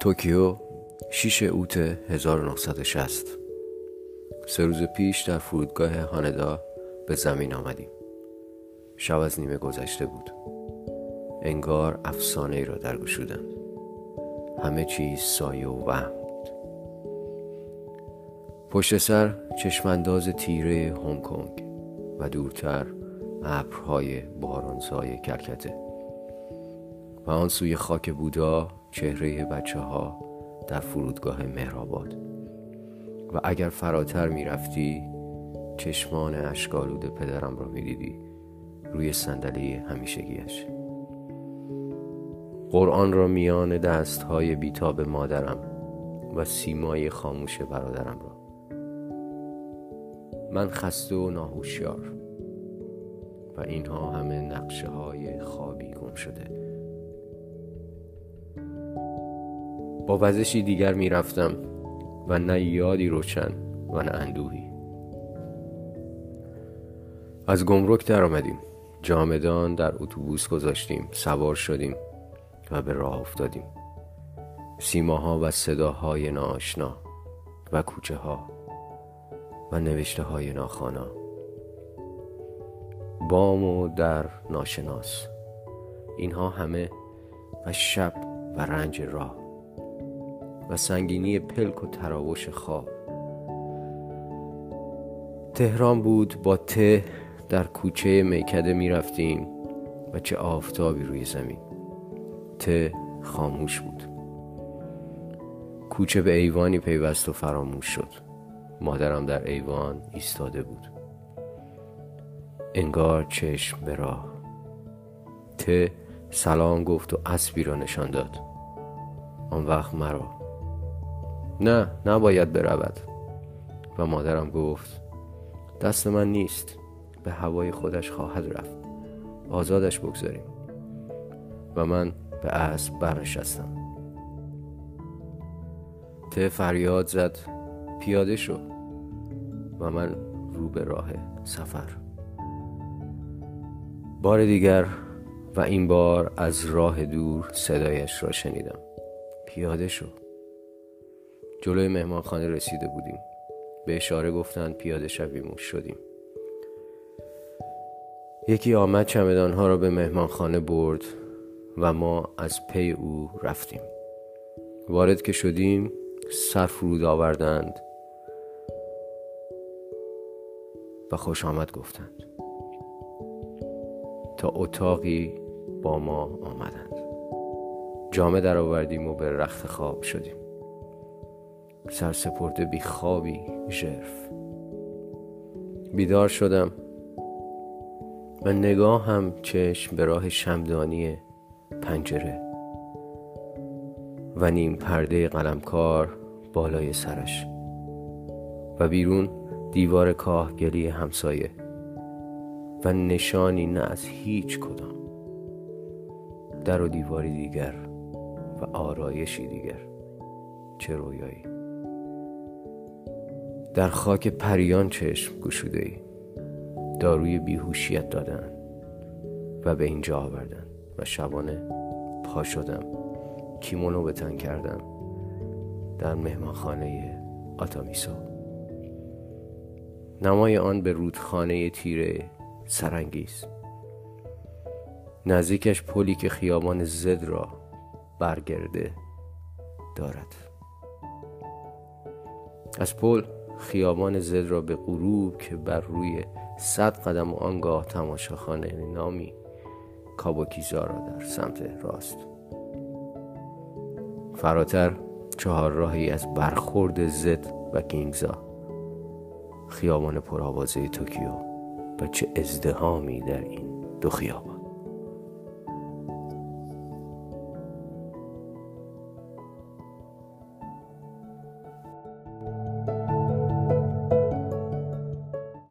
توکیو 6 اوت 1960 سه روز پیش در فرودگاه هاندا به زمین آمدیم. شب از نیمه گذشته بود. انگار افسانه ای را درگشودند همه چیز سایه و وهم بود. پشت سر چشمانداز تیره هنگ کنگ و دورتر ابرهای بارانزای کلکته. و آن سوی خاک بودا چهره بچه ها در فرودگاه مهرآباد. و اگر فراتر می رفتی چشمان اشکالود پدرم را می دیدی روی صندلی همیشگیش قرآن را میان دست های بیتاب مادرم و سیمای خاموش برادرم را. من خسته و ناهوشیار. و اینها همه نقشه های خوابی گم شده. با وزشی دیگر می‌رفتم و نه یادی روشن و نه اندوهی. از گمرک در آمدیم. جامدان در اتوبوس گذاشتیم سوار شدیم و به راه افتادیم. سیماها و صداهای ناآشنا و کوچه ها و نوشته های ناخانا بام و در ناشناس. اینها همه و شب و رنج راه. و سنگینی پلک و تراوش خواب. تهران بود با ته در کوچه میکده می رفتیم و چه آفتابی روی زمین. ته خاموش بود. کوچه به ایوانی پیوست و فراموش شد. مادرم در ایوان ایستاده بود. انگار چشم به راه. ته سلام گفت و اسبی را نشان داد. آن وقت مرا نه نباید برود. و مادرم گفت دست من نیست به هوای خودش خواهد رفت. آزادش بگذاریم. و من به اسب برنشستم. ته فریاد زد پیاده شو. و من رو به راه سفر. بار دیگر و این بار از راه دور صدایش را شنیدم. پیاده شو. جلوی مهمانخانه رسیده بودیم. به اشاره گفتند پیاده شویم و شدیم. یکی آمد چمدانها را به مهمانخانه برد و ما از پی او رفتیم. وارد که شدیم سر فرود آوردند و خوش آمد گفتند. تا اتاقی با ما آمدند. جامه در آوردیم و به رخت خواب شدیم. سرسپرده بی خوابی ژرف. بیدار شدم. و نگاه هم چشم به راه شمدانی پنجره و نیم پرده قلمکار بالای سرش و بیرون دیوار کاهگلی همسایه و نشانی نه از هیچ کدام. در و دیواری دیگر و آرایشی دیگر چه رویایی؟ در خاک پریان چشم گشوده ای. داروی بیهوشیت دادن و به اینجا آوردن و شبانه پا شدم. کیمونو به تن کردم در مهمانخانه آتامیسو. نمای آن به رودخانه تیره سرانگیز. نزدیکش پلی که خیابان زد را برگرده دارد. از پل خیابان زد را به غروب که بر روی صد قدم و آنگاه تماشاخانه نامی کابوکیزا را در سمت راست. فراتر چهار راهی از برخورد زد و گینگزا. خیابان پرآوازه توکیو و چه ازدهامی در این دو خیابان.